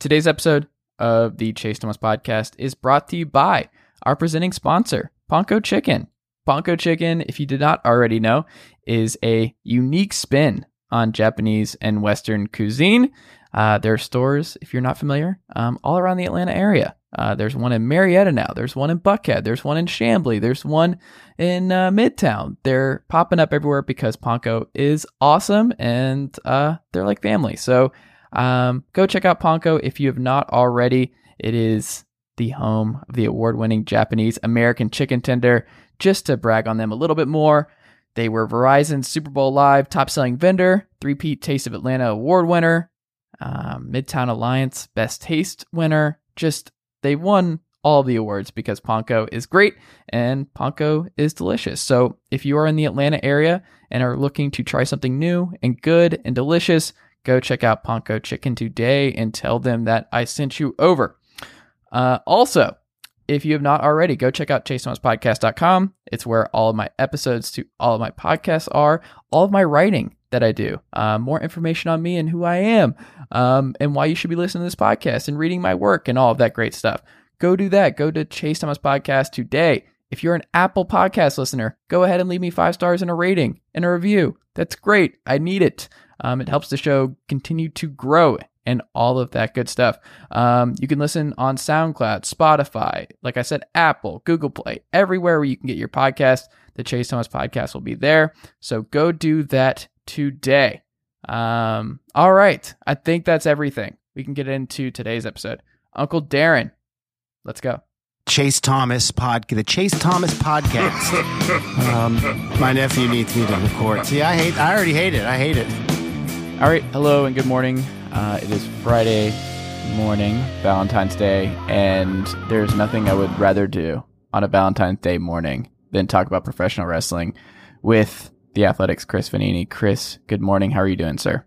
Today's episode of the Chase Thomas podcast is brought to you by our presenting sponsor, Ponko Chicken. Ponko Chicken, if you did not already know, is a unique spin on Japanese and Western cuisine. Uh, there are stores, if you're not familiar, um, all around the Atlanta area. Uh, there's one in Marietta now. There's one in Buckhead. There's one in Chamblee. There's one in uh, Midtown. They're popping up everywhere because Ponko is awesome and uh, they're like family. So um, go check out Ponko if you have not already. It is the home of the award winning Japanese American chicken tender. Just to brag on them a little bit more, they were Verizon Super Bowl Live top selling vendor, three Peat Taste of Atlanta award winner, um, Midtown Alliance Best Taste winner. Just they won all the awards because Ponko is great and Ponko is delicious. So if you are in the Atlanta area and are looking to try something new and good and delicious, go check out Ponko Chicken today and tell them that I sent you over. Uh, also, if you have not already, go check out chasethomaspodcast.com. It's where all of my episodes to all of my podcasts are, all of my writing that I do, uh, more information on me and who I am, um, and why you should be listening to this podcast and reading my work and all of that great stuff. Go do that. Go to Chase Thomas Podcast today. If you're an Apple Podcast listener, go ahead and leave me five stars and a rating and a review. That's great. I need it. Um, it helps the show continue to grow and all of that good stuff. Um, you can listen on SoundCloud, Spotify, like I said, Apple, Google Play, everywhere where you can get your podcast. The Chase Thomas podcast will be there. So go do that today. Um, all right. I think that's everything. We can get into today's episode. Uncle Darren, let's go. Chase Thomas pod, the Chase Thomas podcast. um, my nephew needs me to record. See, I hate. I already hate it. I hate it. All right. Hello and good morning. Uh, it is Friday morning, Valentine's Day, and there's nothing I would rather do on a Valentine's Day morning than talk about professional wrestling with the Athletics, Chris Vannini. Chris, good morning. How are you doing, sir?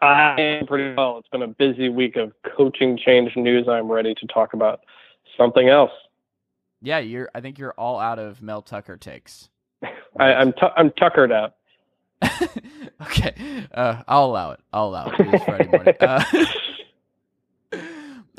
I am pretty well. It's been a busy week of coaching change news. I'm ready to talk about something else. Yeah, you're. I think you're all out of Mel Tucker takes. I, I'm tu- I'm tuckered out. okay, uh, I'll allow it. I'll allow it. It is Friday morning. Uh,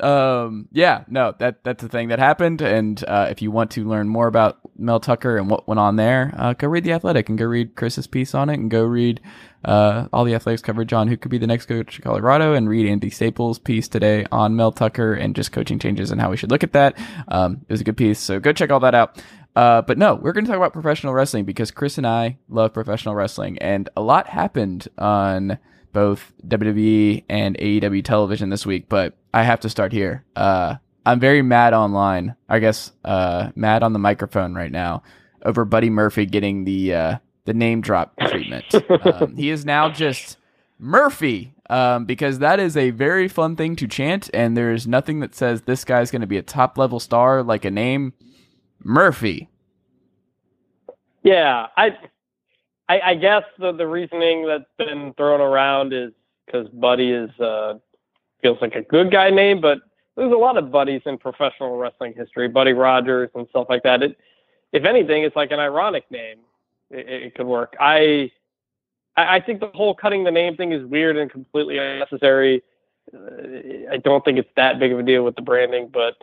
um, yeah, no, that that's the thing that happened. And uh, if you want to learn more about Mel Tucker and what went on there, uh, go read the Athletic and go read Chris's piece on it, and go read uh, all the athletics coverage on who could be the next coach of Colorado, and read Andy Staples' piece today on Mel Tucker and just coaching changes and how we should look at that. Um, it was a good piece, so go check all that out. Uh, but no, we're going to talk about professional wrestling because Chris and I love professional wrestling, and a lot happened on both WWE and AEW television this week. But I have to start here. Uh, I'm very mad online. I guess uh, mad on the microphone right now over Buddy Murphy getting the uh, the name drop treatment. um, he is now just Murphy um, because that is a very fun thing to chant, and there's nothing that says this guy's going to be a top level star like a name Murphy. Yeah, I, I, I guess the the reasoning that's been thrown around is because Buddy is uh, feels like a good guy name, but there's a lot of buddies in professional wrestling history, Buddy Rogers and stuff like that. It, if anything, it's like an ironic name. It, it could work. I, I think the whole cutting the name thing is weird and completely unnecessary. Uh, I don't think it's that big of a deal with the branding, but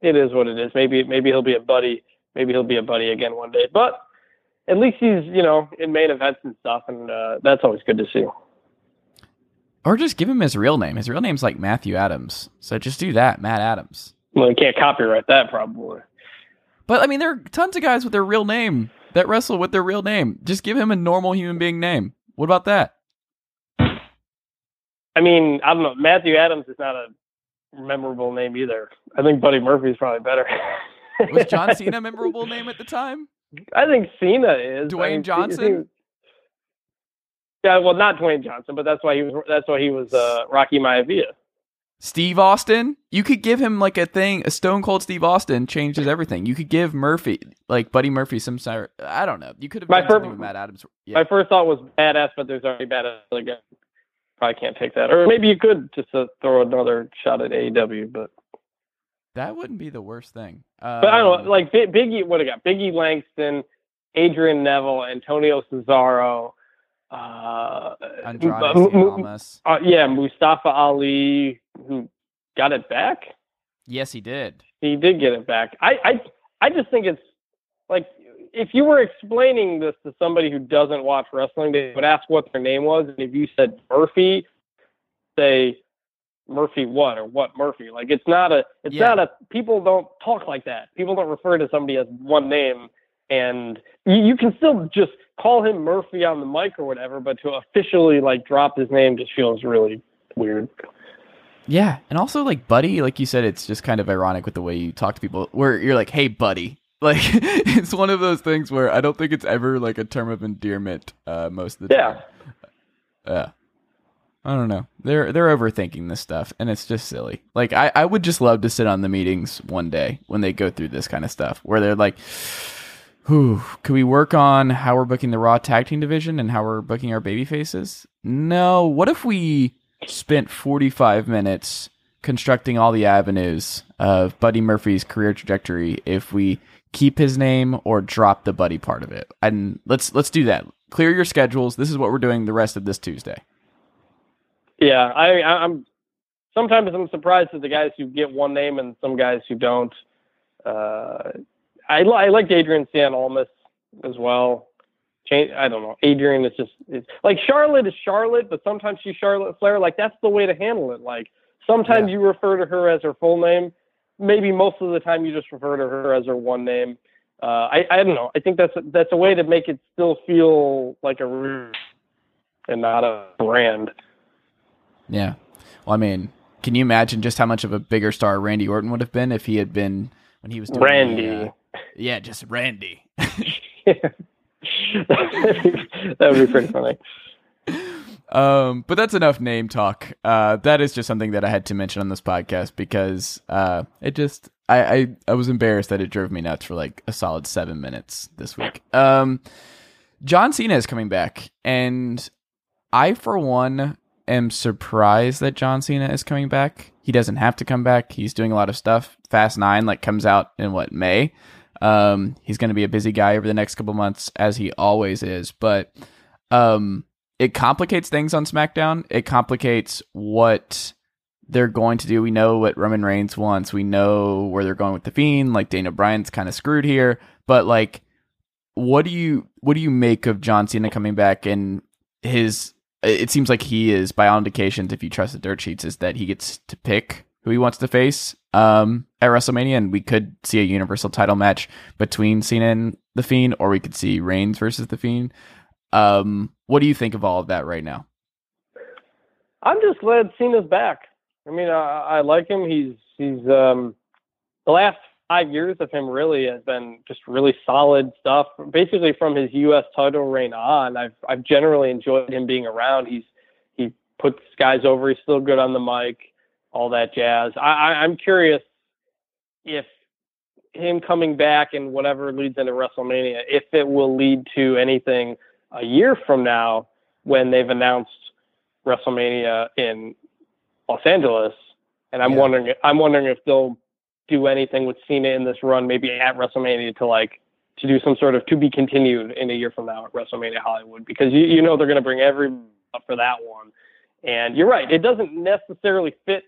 it is what it is. Maybe maybe he'll be a buddy. Maybe he'll be a buddy again one day. But at least he's you know in main events and stuff, and uh, that's always good to see. Or just give him his real name. His real name's like Matthew Adams. So just do that, Matt Adams. Well, you can't copyright that probably. But I mean, there are tons of guys with their real name that wrestle with their real name. Just give him a normal human being name. What about that? I mean, I don't know. Matthew Adams is not a memorable name either. I think Buddy Murphy's probably better. Was John Cena a memorable name at the time? I think Cena is. Dwayne I mean, Johnson? Yeah, well, not Dwayne Johnson, but that's why he was. That's why he was uh, Rocky Maivia. Steve Austin, you could give him like a thing, a Stone Cold Steve Austin changes everything. You could give Murphy, like Buddy Murphy, some sort. I don't know. You could have My done fir- something with Matt Adams. Yeah. My first thought was badass, but there's already badass again. Probably can't take that. Or maybe you could just uh, throw another shot at AEW, but that wouldn't be the worst thing. Um, but I don't know. Like Bi- Biggie, what I got? Biggie Langston, Adrian Neville, Antonio Cesaro, uh, Andrade Almas. uh, yeah, Mustafa Ali, who got it back. Yes, he did. He did get it back. I, I, I just think it's like if you were explaining this to somebody who doesn't watch wrestling, they would ask what their name was, and if you said Murphy, say Murphy what or what Murphy. Like it's not a, it's Yeah. not a. People don't talk like that. People don't refer to somebody as one name, and you, you can still just call him Murphy on the mic or whatever, but to officially like drop his name just feels really weird. Yeah, and also like Buddy, like you said, it's just kind of ironic with the way you talk to people, where you're like, "Hey, Buddy." Like it's one of those things where I don't think it's ever like a term of endearment. Uh, most of the Yeah. time. Yeah. I don't know. They're they're overthinking this stuff, and it's just silly. Like I, I would just love to sit on the meetings one day when they go through this kind of stuff, where they're like, "Whew, could we work on how we're booking the Raw Tag Team division and how we're booking our baby faces? No. What if we spent forty five minutes constructing all the avenues of Buddy Murphy's career trajectory if we keep his name or drop the Buddy part of it? And let's let's do that. Clear your schedules. This is what we're doing the rest of this Tuesday. Yeah, I, I'm. Sometimes I'm surprised at the guys who get one name and some guys who don't. Uh, I, li- I like Andrade Cien Almas as well. Change, I don't know. Adrian is just it's, like Charlotte is Charlotte, but sometimes she's Charlotte Flair. Like that's the way to handle it. Like sometimes Yeah. you refer to her as her full name. Maybe most of the time you just refer to her as her one name. Uh, I I don't know. I think that's that's a way to make it still feel like a real and not a brand. Yeah. Well, I mean, can you imagine just how much of a bigger star Randy Orton would have been if he had been when he was doing the, Randy. uh, yeah, just Randy. that would be pretty funny. um, but that's enough name talk. Uh, that is just something that I had to mention on this podcast because uh, it just I, I I was embarrassed that it drove me nuts for like a solid seven minutes this week. Um, John Cena is coming back, and I for one am surprised that John Cena is coming back. He doesn't have to come back. He's doing a lot of stuff. Fast Nine like comes out in what May. Um, he's going to be a busy guy over the next couple months, as he always is. But um, it complicates things on SmackDown. It complicates what they're going to do. We know what Roman Reigns wants. We know where they're going with the Fiend. Like Daniel Bryan's kind of screwed here. But like, what do you what do you make of John Cena coming back and his? It seems like he is, by all indications, if you trust the dirt sheets, is that he gets to pick who he wants to face um, at WrestleMania, and we could see a Universal Title match between Cena and the Fiend, or we could see Reigns versus the Fiend. Um, what do you think of all of that right now? I'm just glad Cena's back. I mean, I, I like him. He's he's um, the last five years of him really has been just really solid stuff. Basically, from his U.S. title reign on, I've I've generally enjoyed him being around. He's he puts guys over. He's still good on the mic, all that jazz. I, I I'm curious if him coming back and whatever leads into WrestleMania, if it will lead to anything a year from now when they've announced WrestleMania in Los Angeles, and I'm Yeah. wondering I'm wondering if they'll do anything with Cena in this run, maybe at WrestleMania to like to do some sort of to be continued in a year from now at WrestleMania Hollywood because you you know they're going to bring everyone up for that one, and you're right, it doesn't necessarily fit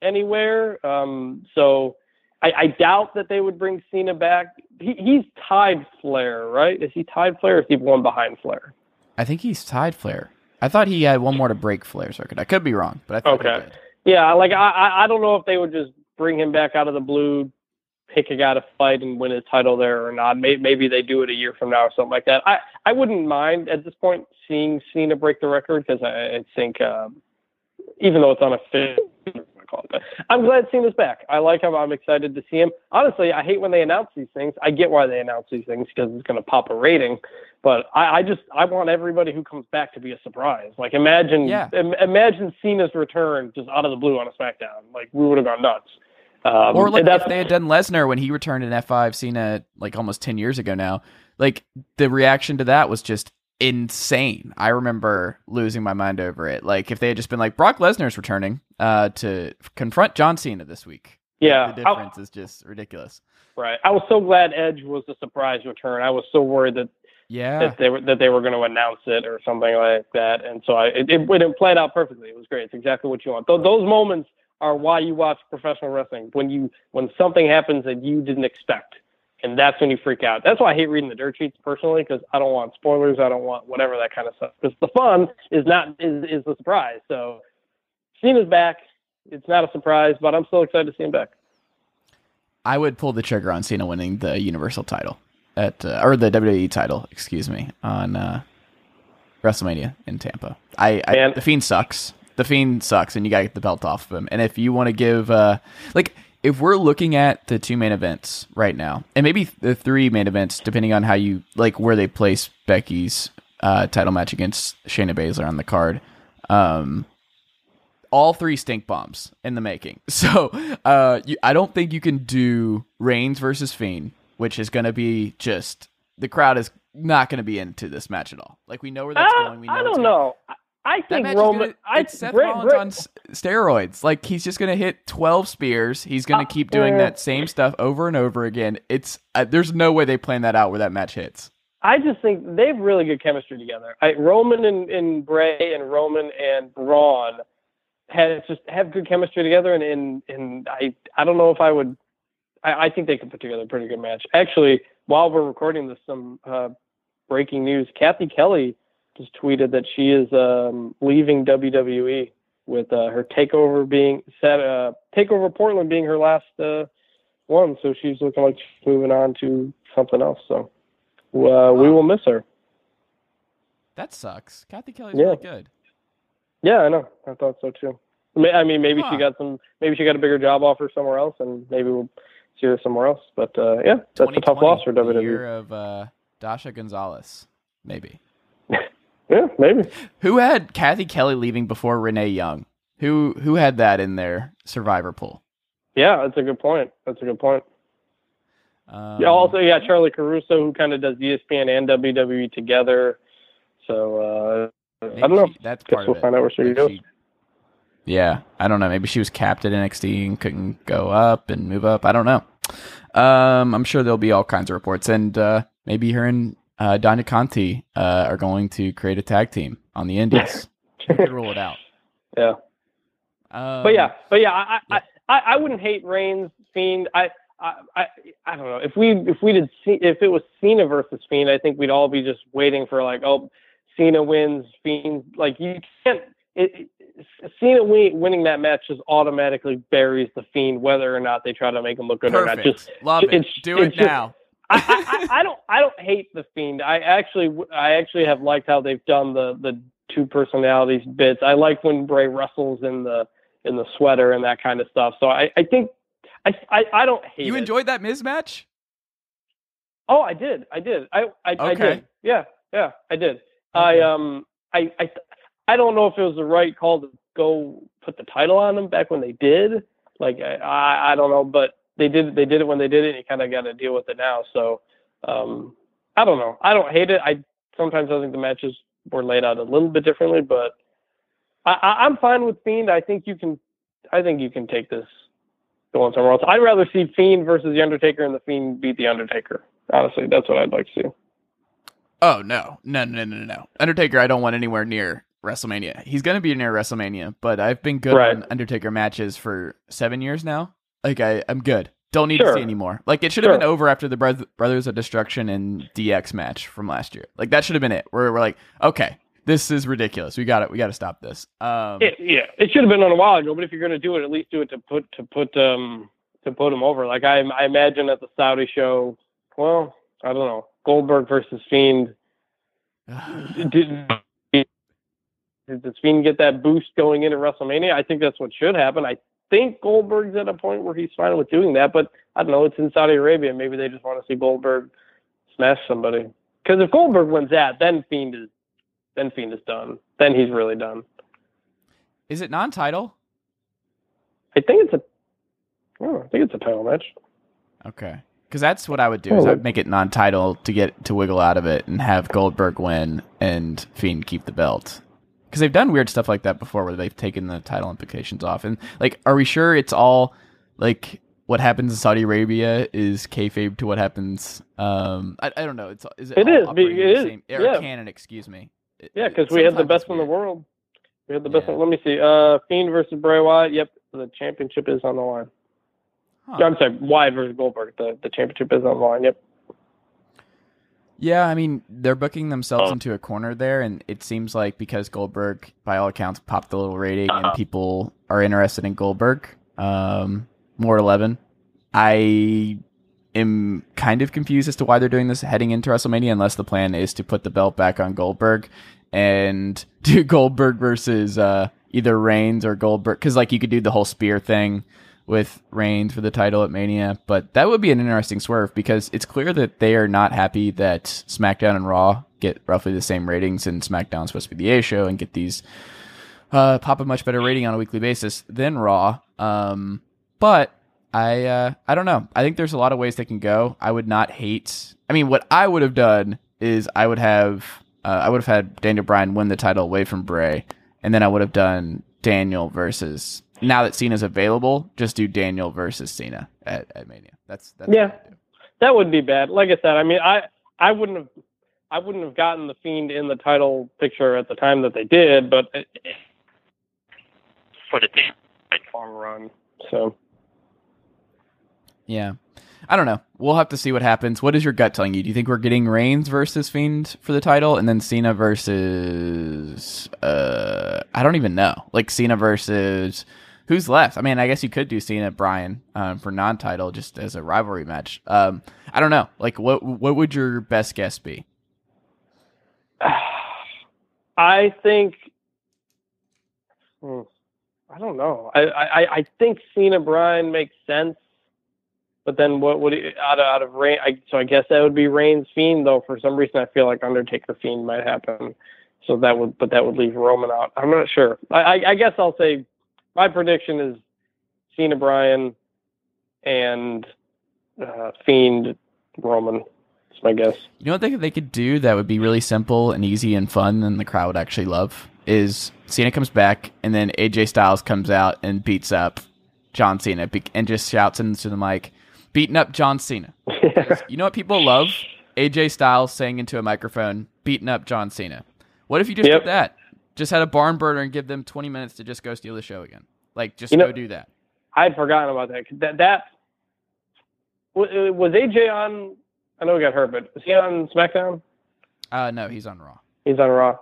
anywhere. Um, so I, I doubt that they would bring Cena back. He, he's tied Flair, right? Is he tied Flair? Or is he one behind Flair? I think he's tied Flair. I thought he had one more to break Flair's record. I could be wrong, but I Okay. he did. Yeah, like I, I I don't know if they would just bring him back out of the blue, pick a guy to fight and win his title there or not. Maybe, maybe they do it a year from now or something like that. I I wouldn't mind at this point seeing Cena break the record because I, I think um, even though it's unofficial, call it. I'm glad Cena's back. I like him. I'm excited to see him. Honestly, I hate when they announce these things. I get why they announce these things because it's going to pop a rating. But I, I just I want everybody who comes back to be a surprise. Like imagine Yeah. Im- imagine Cena's return just out of the blue on a SmackDown. Like we would have gone nuts. Um, or like if they had done Lesnar when he returned in F5 Cena like almost 10 years ago now, like the reaction to that was just insane. I remember losing my mind over it. Like if they had just been like Brock Lesnar's returning uh to confront John Cena this week. yeah. The I- difference is just ridiculous. right. I was so glad Edge was a surprise return. I was so worried that Yeah. that they were that they were going to announce it or something like that. And so I it, it, it played out perfectly. It was great. It's exactly what you want. Th- those moments are why you watch professional wrestling when you when something happens that you didn't expect, and that's when you freak out. That's why I hate reading the dirt sheets personally because I don't want spoilers. I don't want whatever that kind of stuff. Because the fun is not is is the surprise. So Cena's back. It's not a surprise, but I'm still excited to see him back. I would pull the trigger on Cena winning the Universal title at uh, or the WWE title, excuse me, on uh, WrestleMania in Tampa. I, I the Fiend sucks. The Fiend sucks, and you gotta get the belt off of him. And if you want to give, uh, like, if we're looking at the two main events right now, and maybe the three main events, depending on how you like where they place Becky's uh, title match against Shayna Baszler on the card, um, all three stink bombs in the making. So uh, you, I don't think you can do Reigns versus Fiend, which is going to be just the crowd is not going to be into this match at all. Like we know where that's Uh, going. We know I don't gonna- know. I- think Roman. I it's Seth Bray- Rollins on steroids. Like he's just gonna hit twelve spears. He's gonna Uh, keep doing uh, that same stuff over and over again. It's uh, there's no way they plan that out where that match hits. I just think they have really good chemistry together. I, Roman and, and Bray and Roman and Braun had just have good chemistry together, and and, and I I don't know if I would. I, I think they could put together a pretty good match. Actually, while we're recording this, some uh, breaking news: Cathy Kelley just tweeted that she is um, leaving WWE with uh, her takeover being set. Uh, takeover Portland being her last uh, one, so she's looking like she's moving on to something else. So. Uh, we will miss her. That sucks. Cathy Kelley's Yeah. really good. Yeah, I know. I thought so too. I mean, maybe Huh. she got some. Maybe she got a bigger job offer somewhere else, and maybe we'll see her somewhere else. But uh, yeah, that's a tough loss for the WWE. Year of uh, Dasha Gonzalez, maybe. Yeah, maybe. Who had Cathy Kelley leaving before Renee Young? Who who had that in their Survivor pool? Yeah, that's a good point. That's a good point. Um, Yeah. Also, yeah, Charly Caruso, who kind of does ESPN and WWE together. So uh, I don't know. she- that's part we'll of it. find out where she goes. yeah, I don't know. Maybe she was capped at NXT and couldn't go up and move up. I don't know. Um, I'm sure there'll be all kinds of reports, and uh, maybe her and uh, Danya Conti uh, are going to create a tag team on the Indies. Who could rule it out? Yeah. Um, But yeah, but yeah, I, yeah. I, I, I wouldn't hate Reigns Fiend. I, I, I, I don't know if we if we did Ce- if it was Cena versus Fiend, I think we'd all be just waiting for like, oh, Cena wins, Fiend. Like you can't. It, it, Cena win, winning that match just automatically buries the Fiend, whether or not they try to make him look good or not. Just Love it. it's- Do it it's just- now. I, I, don't I don't hate the Fiend. I actually I actually have liked how they've done the the two personalities bits. I like when Bray wrestles in the in the sweater and that kind of stuff. So I I think I I, I don't hate You it. enjoyed that mismatch? Oh, I did. I did. I I, I did. Yeah, yeah, I did. I um I I I don't know if it was the right call to go put the title on them back when they did. Like I I, I don't know, but they did they did it when they did it. and You kind of got to deal with it now. So um I don't know. I don't hate it. I sometimes I think the matches were laid out a little bit differently, but I, I'm fine with Fiend. I think you can I think you can take this going somewhere else. I'd rather see Fiend versus the Undertaker and the Fiend beat the Undertaker. Honestly, that's what I'd like to see. Oh no, no, no, no, no, no. Undertaker, I don't want anywhere near WrestleMania. He's gonna be near WrestleMania, but I've been good Right. on Undertaker matches for seven years now. Like I, I'm good. Don't need Sure. to see anymore. Like it should have Sure. been over after the Brothers of Destruction and DX match from last year. Like that should have been it. Where we're like, okay, this is ridiculous. We got it. We got to stop this. Um, It, yeah, it should have been on a while ago. But if you're going to do it, at least do it to put to put um to put him over. Like I I imagine at the Saudi show. Well, I don't know. Goldberg versus Fiend. Did, did the Fiend get that boost going into WrestleMania? I think that's what should happen. I think Goldberg's at a point where he's fine with doing that, but I don't know. It's in Saudi Arabia. Maybe they just want to see Goldberg smash somebody. Because if Goldberg wins that, then Fiend is then Fiend is done. Then he's really done. Is it non-title? I think it's a. Oh, I think it's a title match. Okay. Because that's what I would do. Oh. Is I'd make it non-title to get to wiggle out of it and have Goldberg win and Fiend keep the belt. Because they've done weird stuff like that before, where they've taken the title implications off. And like, are we sure it's all like what happens in Saudi Arabia is kayfabe to what happens? Um, I, I don't know. It's is it, It is, it the is, same- yeah. canon? Excuse me. It- Yeah, because we had the best it's in the world. We had the best. Yeah. One. Let me see. Uh, Fiend versus Bray Wyatt. Yep, the championship is on the line. Huh. I'm sorry, Wyatt versus Goldberg. The the championship is on the line. Yep. Yeah, I mean, they're booking themselves Oh. into a corner there, and it seems like because Goldberg, by all accounts, popped the little rating Uh-huh. and people are interested in Goldberg, um, more 11. I am kind of confused as to why they're doing this heading into WrestleMania, unless the plan is to put the belt back on Goldberg and do Goldberg versus uh, either Reigns or Goldberg. Because, like, you could do the whole spear thing with Reigns for the title at Mania, but that would be an interesting swerve because it's clear that they are not happy that SmackDown and Raw get roughly the same ratings, and SmackDown's supposed to be the A show and get these uh, pop a much better rating on a weekly basis than Raw. Um, but I uh, I don't know. I think there's a lot of ways they can go. I would not hate. I mean, what I would have done is I would have uh, I would have had Daniel Bryan win the title away from Bray, and then I would have done Daniel versus. Now that Cena's available, just do Daniel versus Cena at, at Mania. That's that's Yeah. what I'd do. That would be bad. Like I said, I mean, I I wouldn't have I wouldn't have gotten the Fiend in the title picture at the time that they did, but it, it- for the long run. So Yeah. I don't know. We'll have to see what happens. What is your gut telling you? Do you think we're getting Reigns versus Fiend for the title and then Cena versus uh I don't even know. Like Cena versus who's left? I mean, I guess you could do Cena Bryan um, for non-title just as a rivalry match. Um I don't know. Like what what would your best guess be? I think hmm, I don't know. I, I I think Cena Bryan makes sense, but then what would it, out of out of Reign? I, so I guess that would be Reigns Fiend though. For some reason, I feel like Undertaker Fiend might happen. So that would, but that would leave Roman out. I'm not sure. I, I, I guess I'll say my prediction is Cena Bryan and uh, Fiend Roman. That's my guess. You know what they, they could do that would be really simple and easy and fun and the crowd would actually love is Cena comes back and then AJ Styles comes out and beats up John Cena be- and just shouts into the mic, beating up John Cena. You know what people love? AJ Styles saying into a microphone, beating up John Cena. What if you just Yep. did that? Just had a barn burner and give them 20 minutes to just go steal the show again. Like, just You go know- do that. I'd forgotten about that. That that was AJ on. I know he got hurt, but was he on SmackDown? Uh, no, he's on Raw. He's on Raw.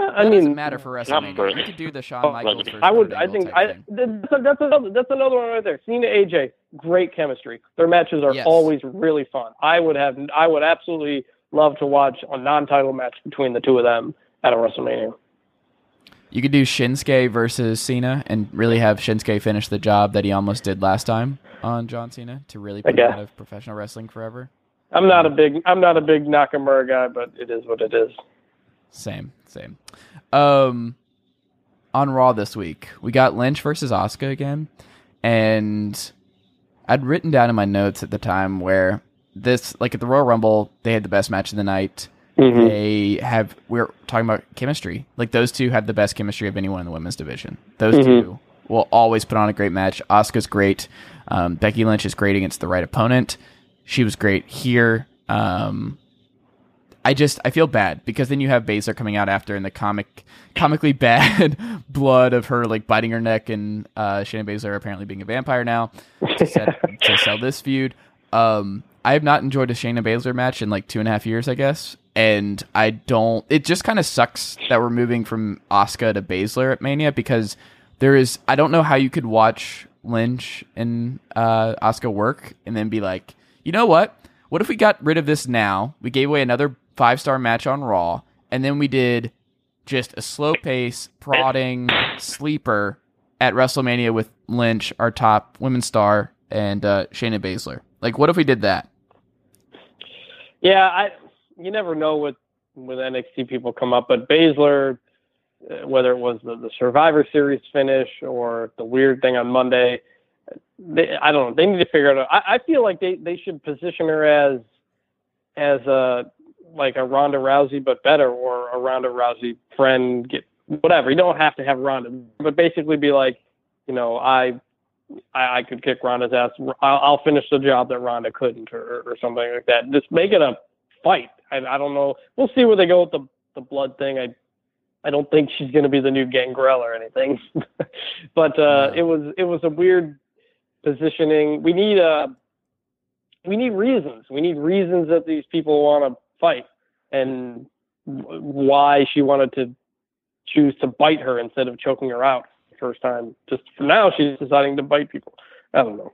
Uh, I That mean, doesn't matter for WrestleMania. for- You could do the Shawn Michaels I would. I think. I thing. that's, that's another. That's another one right there. Cena AJ, great chemistry. Their matches are Yes. always really fun. I would have. I would absolutely love to watch a non-title match between the two of them at a WrestleMania. You could do Shinsuke versus Cena and really have Shinsuke finish the job that he almost did last time on John Cena to really put him out of professional wrestling forever. I'm not a big. I'm not a big Nakamura guy, but it is what it is. Same, same. Um, on Raw this week, we got Lynch versus Asuka again, and I'd written down in my notes at the time where this, like at the Royal Rumble, they had the best match of the night. Mhm. They have. We're talking about chemistry. Like those two had the best chemistry of anyone in the women's division. Those Mhm. two will always put on a great match. Asuka's great. Um, Becky Lynch is great against the right opponent. She was great here. Um, I just I feel bad because then you have Baszler coming out after in the comic comically bad blood of her like biting her neck and uh, Shayna Baszler apparently being a vampire now to, set, to sell this feud. Um, I have not enjoyed a Shayna Baszler match in like two and a half years, I guess, and I don't. It just kind of sucks that we're moving from Asuka to Baszler at Mania because there is. I don't know how you could watch Lynch and uh, Asuka work and then be like, you know what? What if we got rid of this now? We gave away another five star match on Raw, and then we did just a slow pace, prodding sleeper at WrestleMania with Lynch, our top women's star, and uh, Shayna Baszler? Like, what if we did that? Yeah, I you never know what with NXT people come up, but Baszler, uh, whether it was the, the Survivor Series finish or the weird thing on Monday, they, I don't know. They need to figure it out. I, I feel like they, they should position her as as a like a Ronda Rousey but better, or a Ronda Rousey friend. Get whatever. You don't have to have Ronda, but basically be like, you know, I I, I could kick Ronda's ass. I'll, I'll finish the job that Ronda couldn't, or, or something like that. Just make it a fight. I, I don't know. We'll see where they go with the the blood thing. I I don't think she's going to be the new Gangrel or anything, but uh, it was it was a weird positioning. We need uh we need reasons. We need reasons that these people want to fight and w- why she wanted to choose to bite her instead of choking her out the first time. Just for now, she's deciding to bite people. I don't know.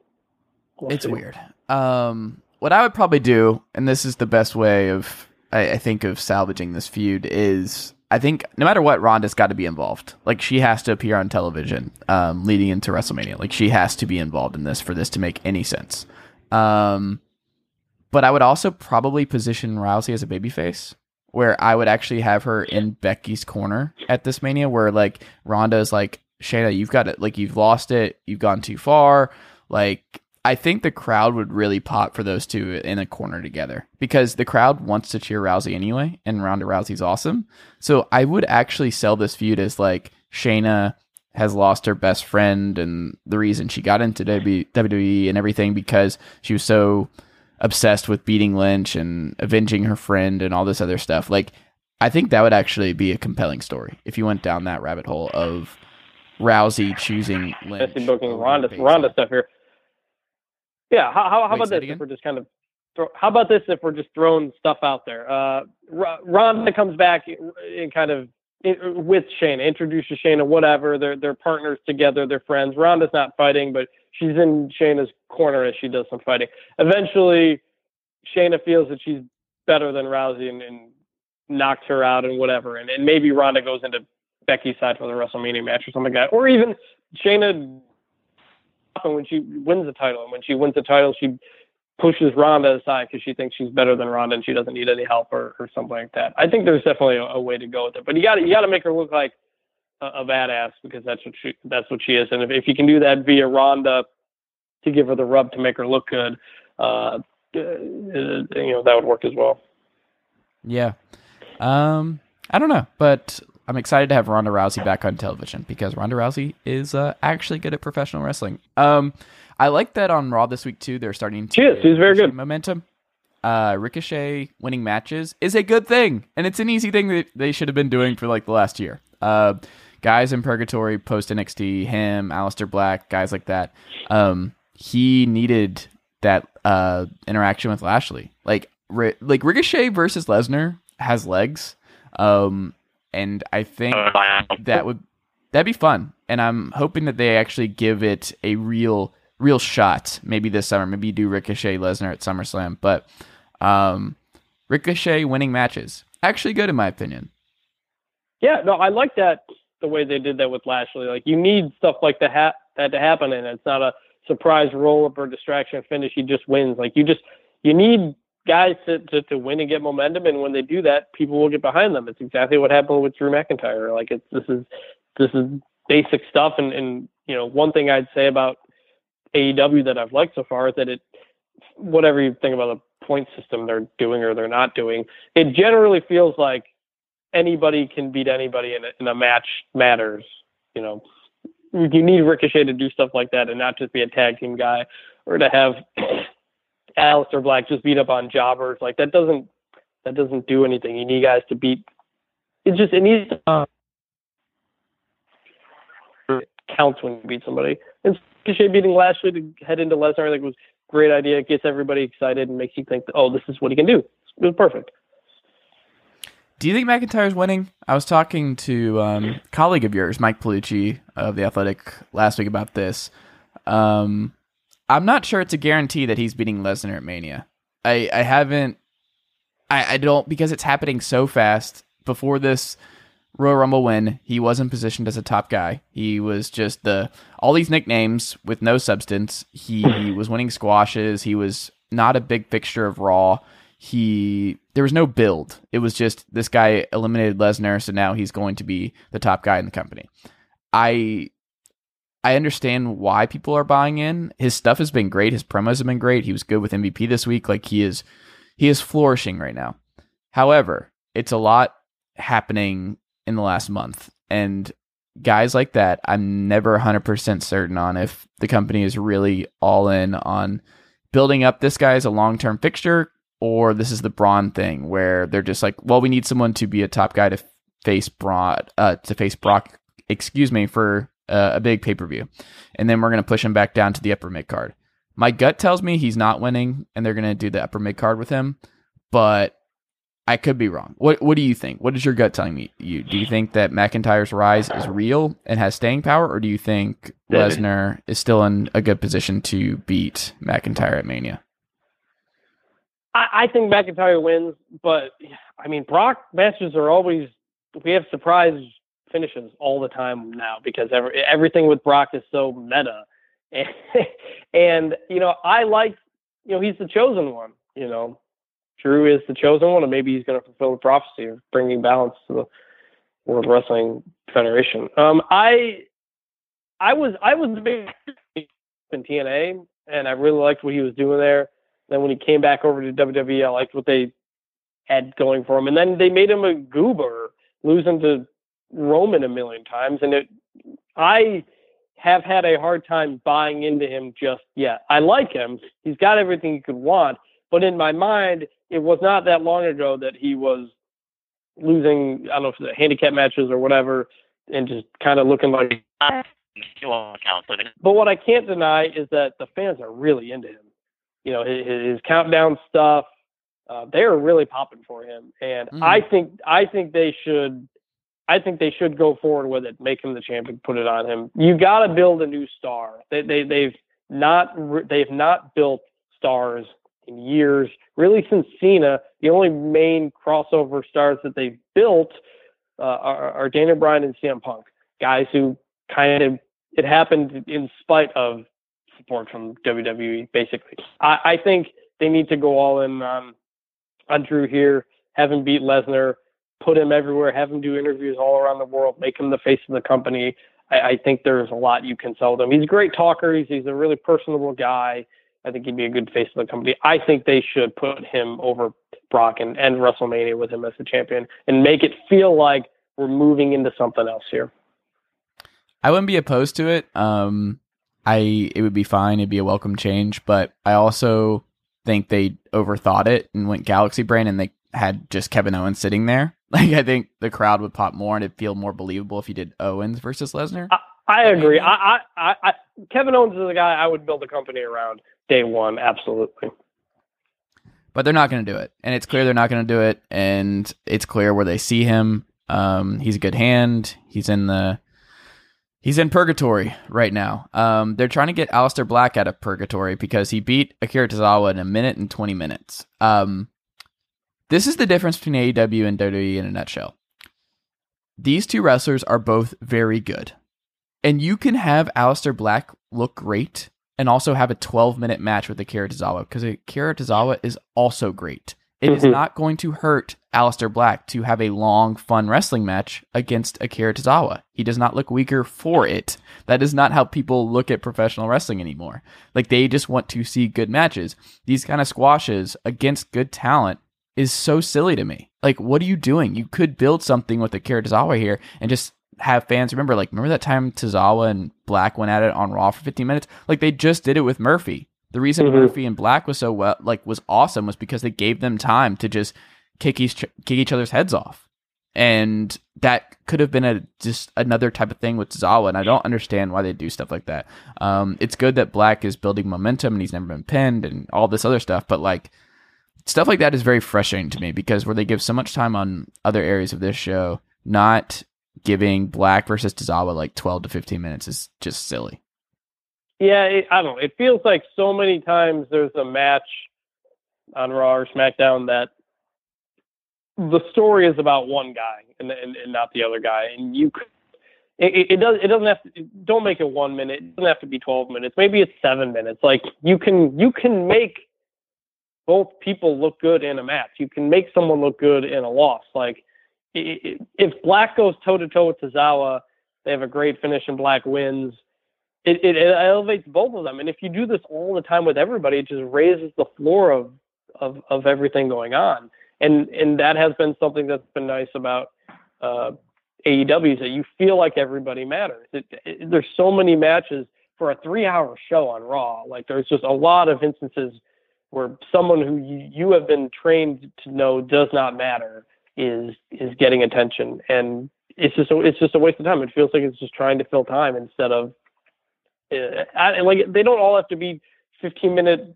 We'll it's see. weird. Um, what I would probably do, and this is the best way of I, I think of salvaging this feud, is I think no matter what, Ronda's got to be involved. Like she has to appear on television, um, leading into WrestleMania. Like she has to be involved in this for this to make any sense. Um, but I would also probably position Rousey as a babyface, where I would actually have her in Becky's corner at this Mania, where like Ronda is like, Shayna, you've got it. Like you've lost it. You've gone too far. Like I think the crowd would really pop for those two in a corner together because the crowd wants to cheer Rousey anyway, and Ronda Rousey's awesome. So I would actually sell this feud as like Shayna has lost her best friend and the reason she got into WWE and everything because she was so obsessed with beating Lynch and avenging her friend and all this other stuff. Like I think that would actually be a compelling story if you went down that rabbit hole of Rousey choosing Lynch. Especially booking Ronda Ronda stuff here. Yeah, how how, how Wait, about this again? if we're just kind of throw, how about this if we're just throwing stuff out there? Uh, comes back and kind of with Shayna, introduces Shayna, whatever. They're they're partners together, they're friends. Ronda's not fighting, but she's in Shayna's corner as she does some fighting. Eventually, Shayna feels that she's better than Rousey and, and knocks her out and whatever, and, and maybe Ronda goes into Becky's side for the WrestleMania match or something like that, or even Shayna and when she wins the title, and when she wins the title, she pushes Ronda aside because she thinks she's better than Ronda and she doesn't need any help or, or something like that. I think there's definitely a, a way to go with it, but you got you got to make her look like a, a badass because that's what she that's what she is, and if, if you can do that via Ronda to give her the rub to make her look good, uh, uh, you know that would work as well. Yeah. Um, I don't know, but I'm excited to have Ronda Rousey back on television because Ronda Rousey is uh, actually good at professional wrestling. Um, I like that on Raw this week too. They're starting to She is. She's very good. momentum. Uh, Ricochet winning matches is a good thing, and it's an easy thing that they should have been doing for like the last year. Uh, guys in Purgatory, post NXT, him, Aleister Black, guys like that. Um, he needed that uh interaction with Lashley. Like, Ri- like Ricochet versus Lesnar has legs. Um, and I think that would that'd be fun. And I'm hoping that they actually give it a real real shot. Maybe this summer. Maybe you do Ricochet Lesnar at SummerSlam. But um, Ricochet winning matches actually good in my opinion. Yeah, no, I like that the way they did that with Lashley. Like you need stuff like that ha- that to happen, and it's not a surprise roll up or distraction finish. He just wins. Like you just you need guys to, to to win and get momentum, and when they do that, people will get behind them. It's exactly what happened with Drew McIntyre. Like it's this is this is basic stuff, and and you know one thing I'd say about AEW that I've liked so far is that it whatever you think about the point system they're doing or they're not doing, it generally feels like anybody can beat anybody in a, in a match matters. You know, you need Ricochet to do stuff like that and not just be a tag team guy or to have Aleister Black just beat up on jobbers. Like that doesn't that doesn't do anything. You need guys to beat. It just it needs to uh, counts when you beat somebody. And Ricochet beating Lashley to head into Lesnar, I think was a great idea. It gets everybody excited and makes you think, oh, this is what he can do. It was perfect. Do you think McIntyre's winning? I was talking to um, colleague of yours, Mike Palucci of the Athletic, last week about this. Um, I'm not sure it's a guarantee that he's beating Lesnar at Mania. I, I haven't. I, I don't because it's happening so fast. Before this Royal Rumble win. He wasn't positioned as a top guy. He was just the all these nicknames with no substance. He was winning squashes. He was not a big fixture of Raw. He there was no build. It was just this guy eliminated Lesnar, so now he's going to be the top guy in the company. I I understand why people are buying in. His stuff has been great. His promos have been great. He was good with MVP this week. Like he is he is flourishing right now. However, it's a lot happening in the last month. And guys like that, I'm never 100% certain on if the company is really all in on building up this guy as a long term fixture or this is the Braun thing where they're just like, well, we need someone to be a top guy to face Braun, uh, to face Brock, excuse me, for uh, a big pay per view. And then we're going to push him back down to the upper mid card. My gut tells me he's not winning and they're going to do the upper mid card with him, but I could be wrong. What What do you think? What is your gut telling me? You do you think that McIntyre's rise is real and has staying power, or do you think Lesnar is still in a good position to beat McIntyre at Mania? I, I think McIntyre wins, but I mean Brock matches are always we have surprise finishes all the time now because every, everything with Brock is so meta, and, and you know I like you know he's the chosen one. You know Drew is the chosen one, and maybe he's going to fulfill the prophecy of bringing balance to the World Wrestling Federation. Um, I, I was I was big in TNA, and I really liked what he was doing there. Then when he came back over to WWE, I liked what they had going for him, and then they made him a goober, losing to Roman a million times, and it, I have had a hard time buying into him just yet. I like him; he's got everything you could want, but in my mind, it was not that long ago that he was losing, I don't know if the handicap matches or whatever, and just kind of looking like. But what I can't deny is that the fans are really into him. You know, his, his countdown stuff, uh, they are really popping for him, and mm. I think I think they should. I think they should go forward with it, make him the champion, put it on him. You got to build a new star. They, they they've not they've not built stars in years. Really, since Cena, the only main crossover stars that they've built uh, are, are Daniel Bryan and CM Punk, guys who kind of it happened in spite of support from WWE. Basically, I, I think they need to go all in on on Drew here, have him beat Lesnar, put him everywhere, have him do interviews all around the world, make him the face of the company. I, I think there's a lot you can sell them. He's a great talker. He's, he's a really personable guy. I think he'd be a good face of the company. I think they should put him over Brock and WrestleMania with him as the champion and make it feel like we're moving into something else here. I wouldn't be opposed to it. Um, I it would be fine. It'd be a welcome change, but I also think they overthought it and went galaxy brain, and they had just Kevin Owens sitting there. Like I think the crowd would pop more, and it'd feel more believable if you did Owens versus Lesnar. I, I agree. I, I, I, Kevin Owens is a guy I would build a company around day one, absolutely. But they're not going to do it, and it's clear they're not going to do it, and it's clear where they see him. Um, he's a good hand. He's in the he's in purgatory right now. Um, they're trying to get Aleister Black out of purgatory because he beat Akira Tozawa in a minute and twenty minutes. Um, this is the difference between AEW and WWE in a nutshell. These two wrestlers are both very good. And you can have Aleister Black look great and also have a 12 minute match with Akira Tozawa because Akira Tozawa is also great. It mm-hmm. is not going to hurt Aleister Black to have a long, fun wrestling match against Akira Tozawa. He does not look weaker for it. That is not how people look at professional wrestling anymore. Like they just want to see good matches. These kind of squashes against good talent is so silly to me. Like, what are you doing? You could build something with Akira Tozawa here and just have fans remember like remember that time Tozawa and Black went at it on Raw for 15 minutes? Like they just did it with Murphy. The reason mm-hmm. Murphy and Black was so well like was awesome was because they gave them time to just kick each kick each other's heads off. And that could have been a just another type of thing with Tozawa, and I don't understand why they do stuff like that. Um, it's good that Black is building momentum and he's never been pinned and all this other stuff, but like stuff like that is very frustrating to me because where they give so much time on other areas of this show, not giving Black versus Tozawa like 12 to 15 minutes is just silly. Yeah, it, I don't know. It feels like so many times there's a match on Raw or SmackDown that the story is about one guy and, and, and not the other guy, and you. It, it does. It doesn't have to. Don't make it one minute. It doesn't have to be twelve minutes. Maybe it's seven minutes. Like you can. You can make both people look good in a match. You can make someone look good in a loss. Like if Black goes toe to toe with Tozawa, they have a great finish and Black wins. It, it, it, elevates both of them. And if you do this all the time with everybody, it just raises the floor of, of, of everything going on. And, and that has been something that's been nice about, uh, AEW is that you feel like everybody matters. It, there's so many matches for a three hour show on Raw. Like there's just a lot of instances where someone who you, you have been trained to know does not matter is is getting attention, and it's just a, it's just a waste of time. It feels like it's just trying to fill time instead of uh, I, like they don't all have to be 15 minute,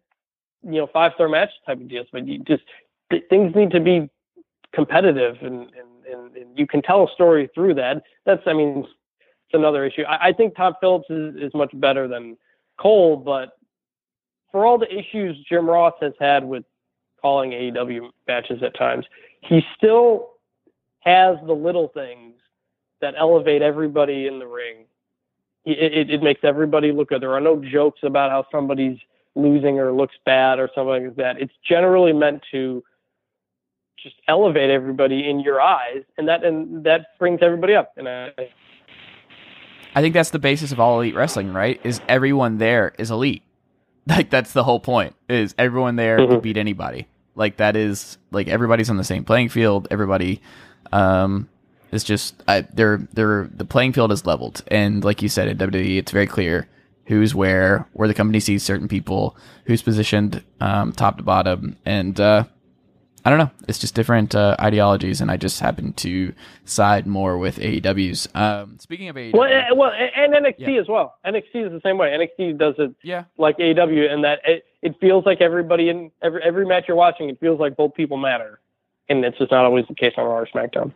you know, five star match type of deals, but you just th- things need to be competitive, and, and and, and you can tell a story through that. That's I mean, it's another issue. I, I think Tom Phillips is, is much better than Cole, but for all the issues Jim Ross has had with calling AEW matches at times, he still has the little things that elevate everybody in the ring. It, it, it, makes everybody look good. There are no jokes about how somebody's losing or looks bad or something like that. It's generally meant to just elevate everybody in your eyes, and that and that brings everybody up. And I, I think that's the basis of all elite wrestling, right? Is everyone there is elite. Like that's the whole point. Is everyone there mm-hmm. can beat anybody. Like that is like everybody's on the same playing field. Everybody um is just I, they're they're the playing field is leveled. And like you said in WWE, it's very clear who's where, where the company sees certain people, who's positioned um, top to bottom, and uh, I don't know. It's just different uh, ideologies, and I just happen to side more with AEW's. Um, speaking of AEW, well, eh, well, and NXT yeah. as well. NXT is the same way. NXT does it, yeah, like AEW, and that it, it feels like everybody in every every match you're watching, it feels like both people matter, and it's just not always the case on Raw or SmackDown.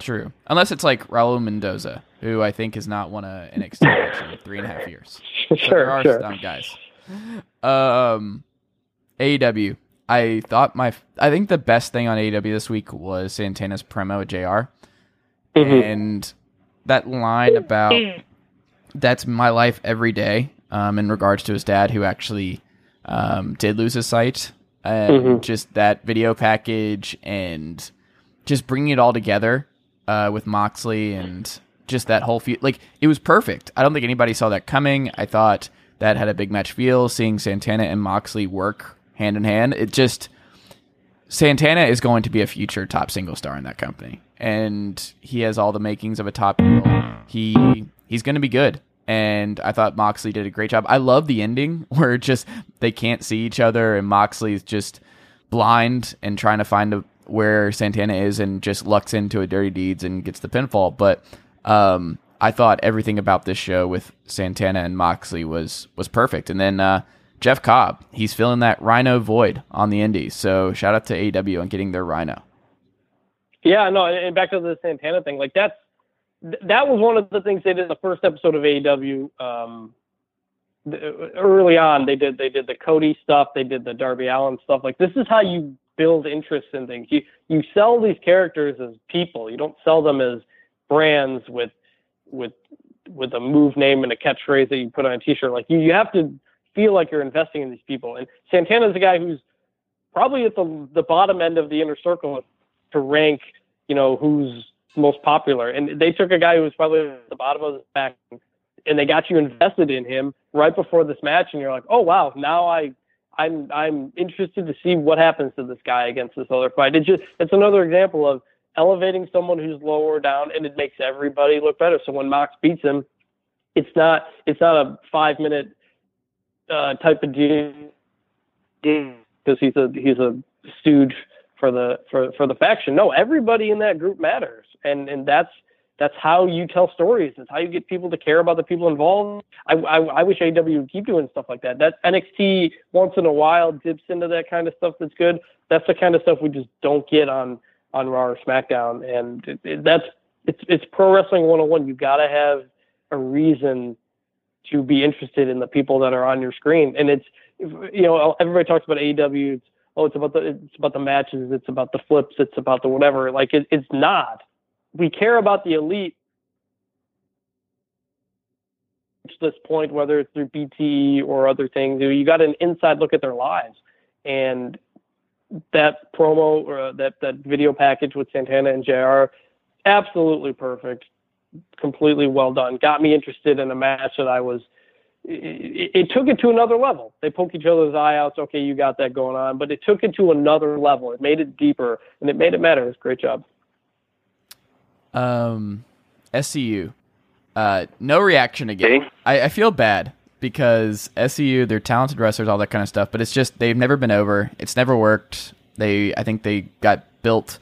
True, unless it's like Raul Mendoza, who I think has not won a NXT match in three and a half years. sure, there are sure. some guys. Um, AEW I thought my I think the best thing on AEW this week was Santana's promo with jr mm-hmm. and that line about that's my life every day um, in regards to his dad who actually um, did lose his sight and mm-hmm. just that video package and just bringing it all together uh, with Moxley and just that whole feel like it was perfect. I don't think anybody saw that coming. I thought that had a big match feel. Seeing Santana and Moxley work hand in hand. It just Santana is going to be a future top single star in that company, and he has all the makings of a top heel. He he's going to be good, and I thought Moxley did a great job. I love the ending where just they can't see each other, and Moxley's just blind and trying to find a, where Santana is, and just lucks into a dirty deeds and gets the pinfall. But um, I thought everything about this show with Santana and Moxley was was perfect, and then. Uh, Jeff Cobb, he's filling that Rhyno void on the Indies. So shout out to AEW on getting their Rhyno. Yeah, no, and back to the Santana thing, like that's that was one of the things they did in the first episode of AEW. Um, early on, they did they did the Cody stuff, they did the Darby Allin stuff. Like this is how you build interest in things. You you sell these characters as people. You don't sell them as brands with with with a move name and a catchphrase that you put on a T-shirt. Like you, you have to feel like you're investing in these people. And Santana is a guy who's probably at the the bottom end of the inner circle to rank, you know, who's most popular. And they took a guy who was probably at the bottom of the pack, and they got you invested in him right before this match, and you're like, oh wow, now I. I'm I'm interested to see what happens to this guy against this other fight. It's just it's another example of elevating someone who's lower down, and it makes everybody look better. So when Mox beats him, it's not it's not a five minute uh, type of deal because he's a he's a stooge for the for for the faction. No, everybody in that group matters, and and that's that's how you tell stories. It's how you get people to care about the people involved. I, I, I wish AW would keep doing stuff like that. That NXT once in a while dips into that kind of stuff that's good. That's the kind of stuff we just don't get on on Raw or SmackDown, and it, it, that's it's it's pro wrestling 101. You got to have a reason to be interested in the people that are on your screen. And it's, you know, everybody talks about AEW, it's oh, it's about the it's about the matches, it's about the flips, it's about the whatever. Like it, it's not. We care about the elite to this point, whether it's through BT or other things. You got an inside look at their lives, and that promo or that that video package with Santana and Jr. absolutely perfect, completely well done. Got me interested in a match that I was. It, it, took it to another level. They poke each other's eye out. Okay, you got that going on, but it took it to another level. It made it deeper, and it made it matter. It great job. Um, SCU, uh, no reaction again. I, I feel bad because SCU, they're talented wrestlers, all that kind of stuff, but it's just they've never been over. It's never worked. They, I think they got built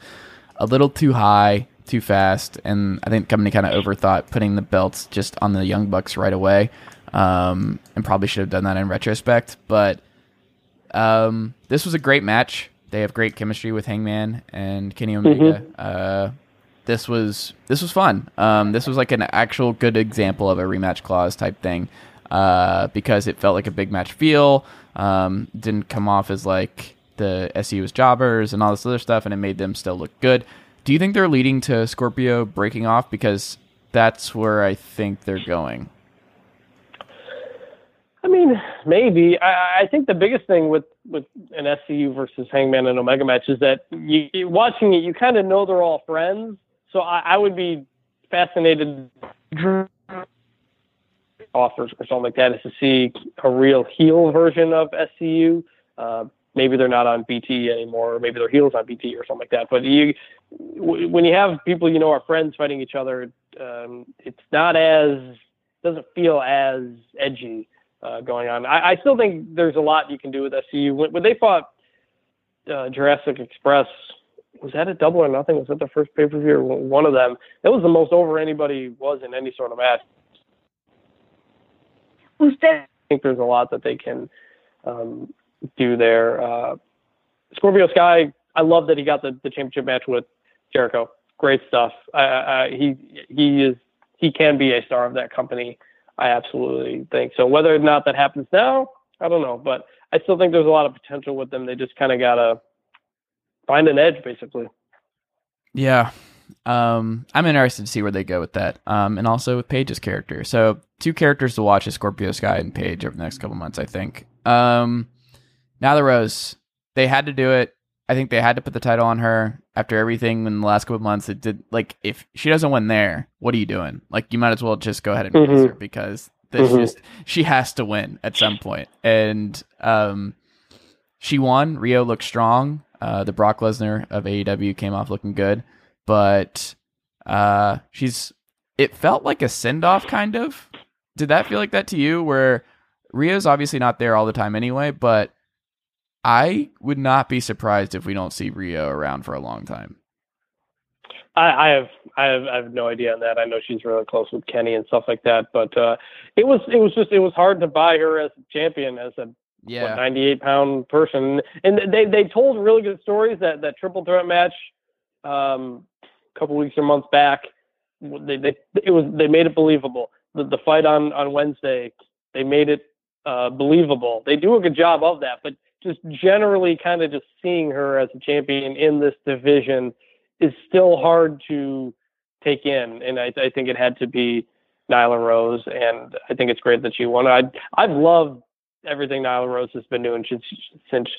a little too high, too fast, and I think the company kind of overthought putting the belts just on the Young Bucks right away, um, and probably should have done that in retrospect. But um, this was a great match. They have great chemistry with Hangman and Kenny Omega. Mm-hmm. Uh, this was this was fun. Um, this was like an actual good example of a rematch clause type thing uh, because it felt like a big match feel. Um, didn't come off as like the SU's jobbers and all this other stuff, and it made them still look good. Do you think they're leading to Scorpio breaking off? Because that's where I think they're going. I mean, maybe. I, I think the biggest thing with with an SCU versus Hangman and Omega match is that you, watching it, you kind of know they're all friends. So I, I would be fascinated offers or something like that is to see a real heel version of SCU. Uh, maybe they're not on BT anymore, or maybe they're heels on BT or something like that. But you, w- when you have people you know are friends fighting each other, um, it's not as doesn't feel as edgy uh, going on. I, I still think there's a lot you can do with SCU. When, when they fought uh, Jurassic Express, was that a double or nothing? Was that the first pay per view or one of them? That was the most over anybody was in any sort of match. I think there's a lot that they can um, do there. Uh, Scorpio Sky, I love that he got the, the championship match with Jericho. Great stuff. I, he he is he can be a star of that company. I absolutely think so. Whether or not that happens now, I don't know, but I still think there's a lot of potential with them. They just kind of gotta find an edge, basically. Yeah, um, I'm interested to see where they go with that, um, and also with Paige's character. So two characters to watch is Scorpio Sky and Paige over the next couple months, I think. Um, Nyla Rose, they had to do it. I think they had to put the title on her after everything in the last couple months. It did like if she doesn't win there, what are you doing? Like you might as well just go ahead and mm-hmm. her because this mm-hmm. just she has to win at some point. And um, she won. Riho looked strong. Uh, the Brock Lesnar of AEW came off looking good but uh, she's. It felt like a send off, kind of. Did that feel like that to you? Where Riho's obviously not there all the time anyway, but I would not be surprised if we don't see Riho around for a long time. I, I have I have I have no idea on that. I know she's really close with Kenny and stuff like that, but uh, it was it was just it was hard to buy her as a champion as a yeah. what, 98 pound person, and they they told really good stories that that triple threat match um, a couple weeks or months back. They, they it was they made it believable. The, the fight on on Wednesday, they made it uh, believable. They do a good job of that, but just generally, kind of just seeing her as a champion in this division is still hard to take in. And I, I think it had to be Nyla Rose, and I think it's great that she won. I I've loved everything Nyla Rose has been doing since since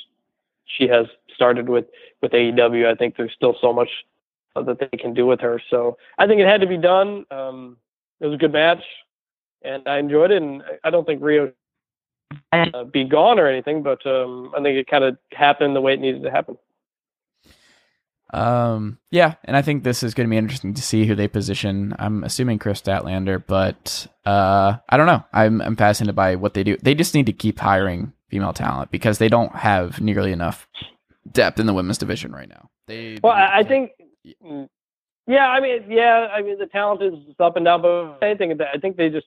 she has started with with AEW. I think there's still so much that they can do with her. So I think it had to be done. Um, it was a good match, and I enjoyed it. And I don't think Riho uh, be gone or anything, but um, I think it kind of happened the way it needed to happen. Um, yeah, and I think this is going to be interesting to see who they position. I'm assuming Kris Statlander, but uh, I don't know. I'm I'm fascinated by what they do. They just need to keep hiring female talent because they don't have nearly enough depth in the women's division right now. They well, I think Mm. Yeah, I mean, yeah, I mean the talent is up and down, but I think I think they just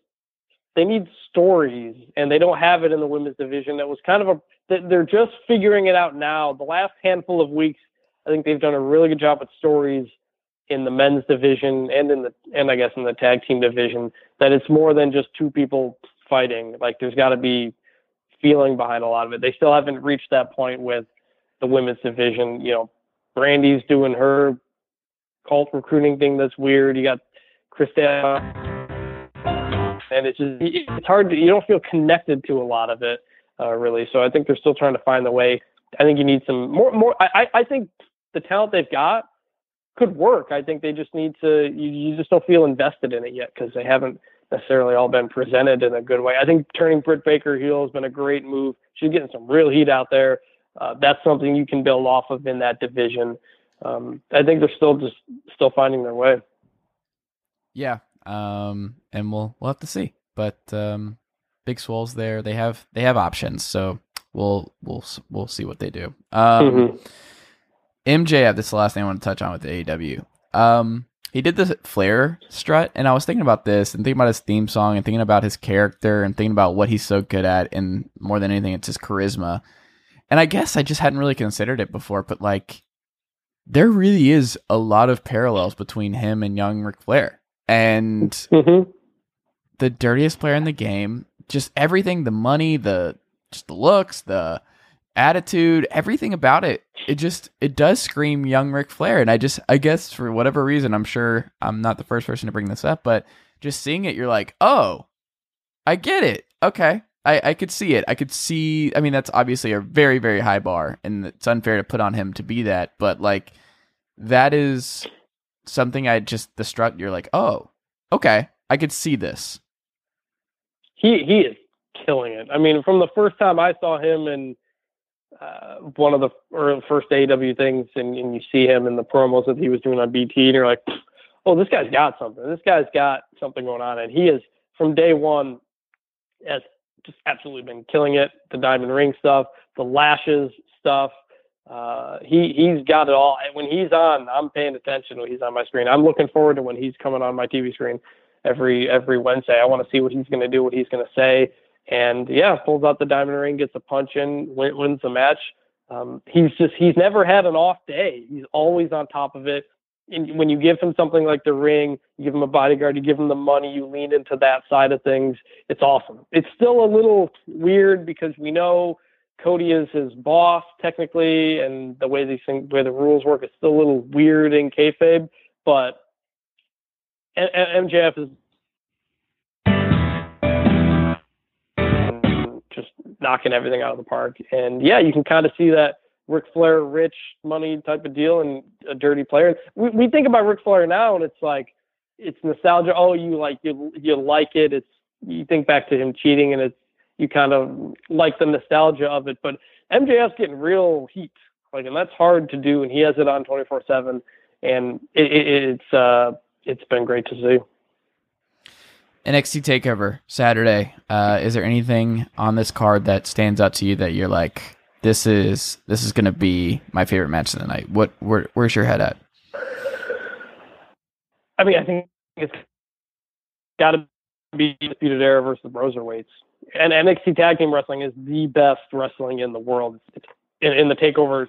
they need stories, and they don't have it in the women's division. That was kind of a they're just figuring it out now. The last handful of weeks, I think they've done a really good job with stories in the men's division and in the and I guess in the tag team division. That it's more than just two people fighting. Like there's got to be feeling behind a lot of it. They still haven't reached that point with the women's division. You know, Brandi's doing her cult recruiting thing that's weird. You got Christina, and it's just it's hard to you don't feel connected to a lot of it uh, really. So I think they're still trying to find the way. I think you need some more more. I I think the talent they've got could work. I think they just need to. You, you just don't feel invested in it yet because they haven't necessarily all been presented in a good way. I think turning Britt Baker heel has been a great move. She's getting some real heat out there. Uh, that's something you can build off of in that division. Um, I think they're still just still finding their way. Yeah, um, and we'll we'll have to see. But um, Big Swole's there. They have they have options, so we'll we'll we'll see what they do. Um, mm-hmm. MJF, this is the last thing I want to touch on with the AEW. Um, he did the Flair strut, and I was thinking about this and thinking about his theme song and thinking about his character and thinking about what he's so good at, and more than anything, it's his charisma. And I guess I just hadn't really considered it before, but like, there really is a lot of parallels between him and young Ric Flair, and mm-hmm. the dirtiest player in the game, just everything, the money, the just the looks, the attitude, everything about it, it just it does scream young Ric Flair. And I just I guess for whatever reason, I'm sure I'm not the first person to bring this up, but just seeing it, you're like, oh, I get it. Okay. I, I could see it. I could see I mean that's obviously a very, very high bar and it's unfair to put on him to be that, but like that is something I just the strut you're like, oh, okay, I could see this. He he is killing it. I mean, from the first time I saw him in uh, one of the or first AW things, and, and you see him in the promos that he was doing on BT, and you're like, oh, this guy's got something. This guy's got something going on, and he is from day one has just absolutely been killing it. The diamond ring stuff, the lashes stuff. Uh, he he's got it all. When he's on, I'm paying attention when he's on my screen. I'm looking forward to when he's coming on my TV screen every every Wednesday. I want to see what he's going to do, what he's going to say. And yeah, pulls out the diamond ring, gets a punch in, win, wins the match. Um, he's just he's never had an off day. He's always on top of it. And when you give him something like the ring, you give him a bodyguard, you give him the money, you lean into that side of things. It's awesome. It's still a little weird because we know Cody is his boss technically, and the way these things, the way the rules work, is still a little weird in kayfabe. But MJF is just knocking everything out of the park. And yeah, you can kind of see that Ric Flair rich money type of deal and a dirty player. We we think about Ric Flair now and it's like it's nostalgia. Oh, you like you you like it. It's you think back to him cheating and it's you kind of like the nostalgia of it. But MJF's getting real heat. Like and that's hard to do and he has it on twenty four seven and it, it, it's uh it's been great to see. NXT Takeover Saturday. Uh, is there anything on this card that stands out to you that you're like, this is this is going to be my favorite match of the night? What where, where's your head at? I mean, I think it's got to be Disputed Era versus the Broserweights. And NXT Tag Team Wrestling is the best wrestling in the world. In, in the takeovers,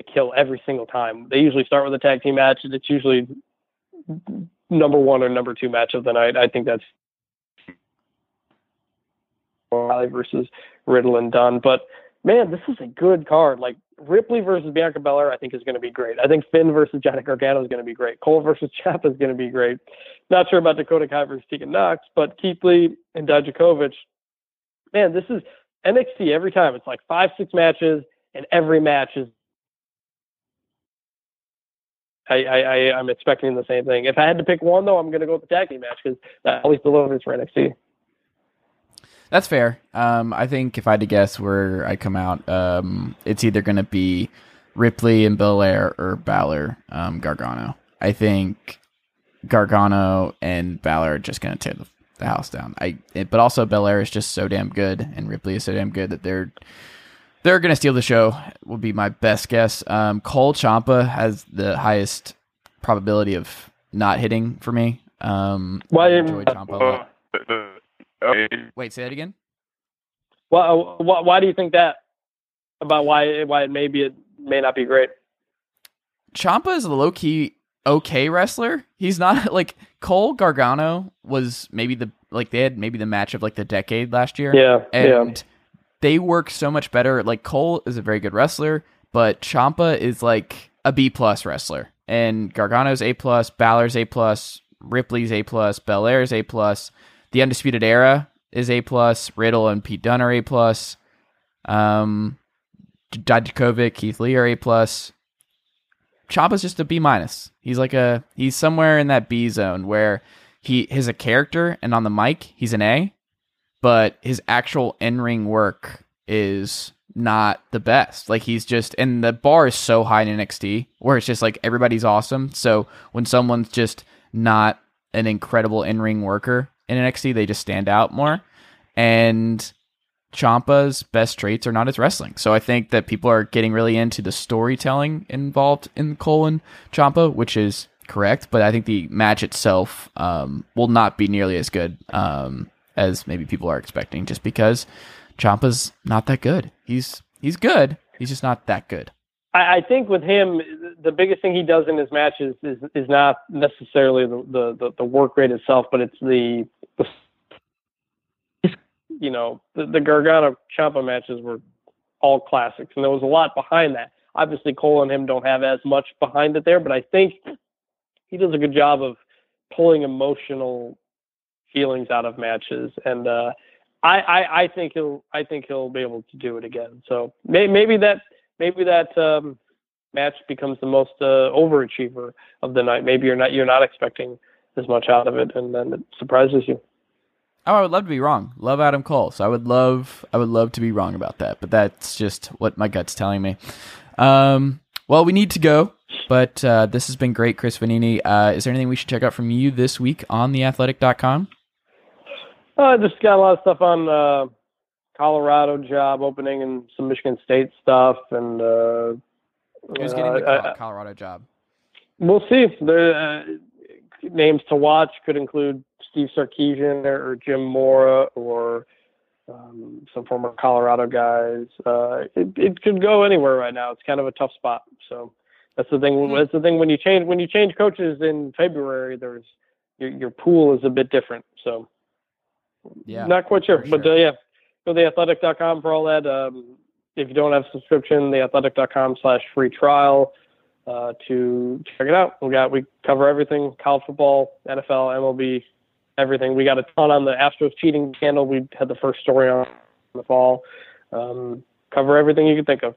to kill every single time. They usually start with a tag team match, and it's usually number one or number two match of the night. I think that's Riley versus Riddle and Dunne. But man, this is a good card. Like Ripley versus Bianca Belair, I think is going to be great. I think Finn versus Johnny Gargano is going to be great. Cole versus Ciampa is going to be great. Not sure about Dakota Kai versus Tegan Nox, but Keith Lee and Dijakovic. Man, this is NXT every time. It's like five, six matches, and every match is. I, I, I, I'm expecting the same thing. If I had to pick one, though, I'm going to go with the tag team match because that always delivers for NXT. That's fair. Um, I think if I had to guess where I come out, um, it's either going to be Ripley and Belair or Balor um, Gargano. I think Gargano and Balor are just going to tear the, the, house down. I, it, but also Belair is just so damn good, and Ripley is so damn good that they're they're going to steal the show. Would be my best guess. Um, Cole Ciampa has the highest probability of not hitting for me. Um, Why? Enjoy Ciampa Wait, say that again. Well, why, why do you think that? About why why it may be it may not be great. Ciampa is a low key okay wrestler. He's not like Cole Gargano was maybe the like they had maybe the match of like the decade last year. Yeah, and yeah. they work so much better. Like Cole is a very good wrestler, but Ciampa is like a B plus wrestler, and Gargano's A plus, Balor's A plus, Ripley's A plus, Belair's A plus, the Undisputed Era is A plus, Riddle and Pete Dunne are A plus, um, Dijakovic, Keith Lee are A plus. Ciampa's just a B minus. He's like a he's somewhere in that B zone where he is a character and on the mic he's an A, but his actual in ring work is not the best. Like he's just and the bar is so high in NXT where it's just like everybody's awesome. So when someone's just not an incredible in ring worker in NXT, they just stand out more. And Ciampa's best traits are not his wrestling. So I think that people are getting really into the storytelling involved in Cole and Ciampa, which is correct. But I think the match itself um, will not be nearly as good um, as maybe people are expecting, just because Ciampa's not that good. He's he's good. He's just not that good. I, I think with him, the biggest thing he does in his matches is is not necessarily the the, the, work rate itself, but it's the you know the, the Gargano Ciampa matches were all classics, and there was a lot behind that. Obviously, Cole and him don't have as much behind it there, but I think he does a good job of pulling emotional feelings out of matches, and uh, I, I I think he'll I think he'll be able to do it again. So may, maybe that maybe that um, match becomes the most uh, overachiever of the night. Maybe you're not you're not expecting as much out of it, and then it surprises you. Oh, I would love to be wrong. Love Adam Cole, so I would love I would love to be wrong about that. But that's just what my gut's telling me. Um, well, we need to go, but uh, this has been great, Chris Vannini. Uh, is there anything we should check out from you this week on theathletic.com? I uh, just got a lot of stuff on uh, Colorado job opening and some Michigan State stuff, and uh, who's getting the Colorado job? We'll see. The uh, names to watch could include Steve Sarkisian or, or Jim Mora or um, some former Colorado guys. Uh, it, it could go anywhere right now. It's kind of a tough spot. So that's the thing. Mm-hmm. That's the thing when you change when you change coaches in February. There's your, your pool is a bit different. So yeah, not quite sure, sure. but uh, yeah, go to theathletic.com for all that. Um, if you don't have a subscription, theathletic.com slash free trial uh, to check it out. We got we cover everything: college football, NFL, MLB, everything. We got a ton on the Astros cheating scandal. We had the first story on in the fall. Um, cover everything you can think of,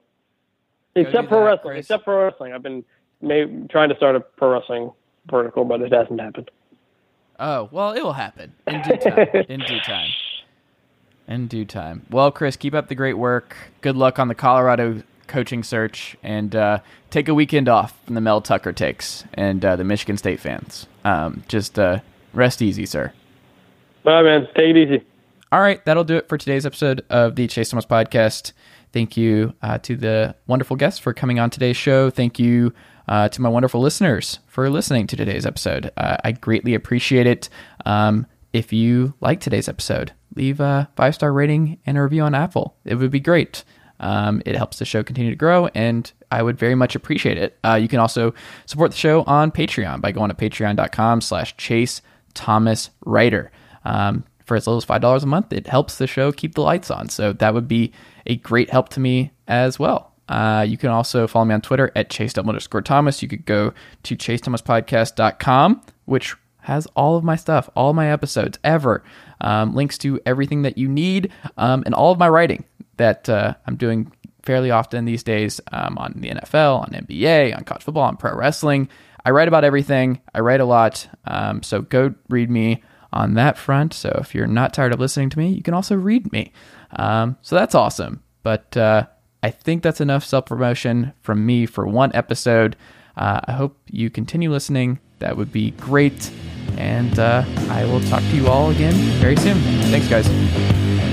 except pro wrestling. Chris. Except pro wrestling. I've been may, trying to start a pro wrestling vertical, but it hasn't happened. Oh well, it will happen in due time. in due time. In due time. Well, Chris, keep up the great work. Good luck on the Colorado coaching search, and uh, take a weekend off from the Mel Tucker takes and uh, the Michigan State fans. Um, just uh, rest easy, sir. Bye, man. Take it easy. All right, that'll do it for today's episode of the Chase Thomas podcast. Thank you uh, to the wonderful guests for coming on today's show. Thank you uh, to my wonderful listeners for listening to today's episode. Uh, I greatly appreciate it. Um, if you like today's episode, leave a five star rating and a review on Apple. It would be great. Um, it helps the show continue to grow, and I would very much appreciate it. Uh, you can also support the show on Patreon by going to patreon.com slash chase thomas writer. Um, for as little as $5 a month, it helps the show keep the lights on. So that would be a great help to me as well. Uh, you can also follow me on Twitter at chase underscore Thomas. You could go to chasethomaspodcast.com, which has all of my stuff, all my episodes ever, um, links to everything that you need, um, and all of my writing that uh, I'm doing fairly often these days um, on the NFL, on NBA, on college football, on pro wrestling. I write about everything. I write a lot. Um, so go read me on that front. So if you're not tired of listening to me, you can also read me. Um, so that's awesome. But uh, I think that's enough self promotion from me for one episode. Uh, I hope you continue listening. That would be great. And uh, I will talk to you all again very soon. Thanks, guys.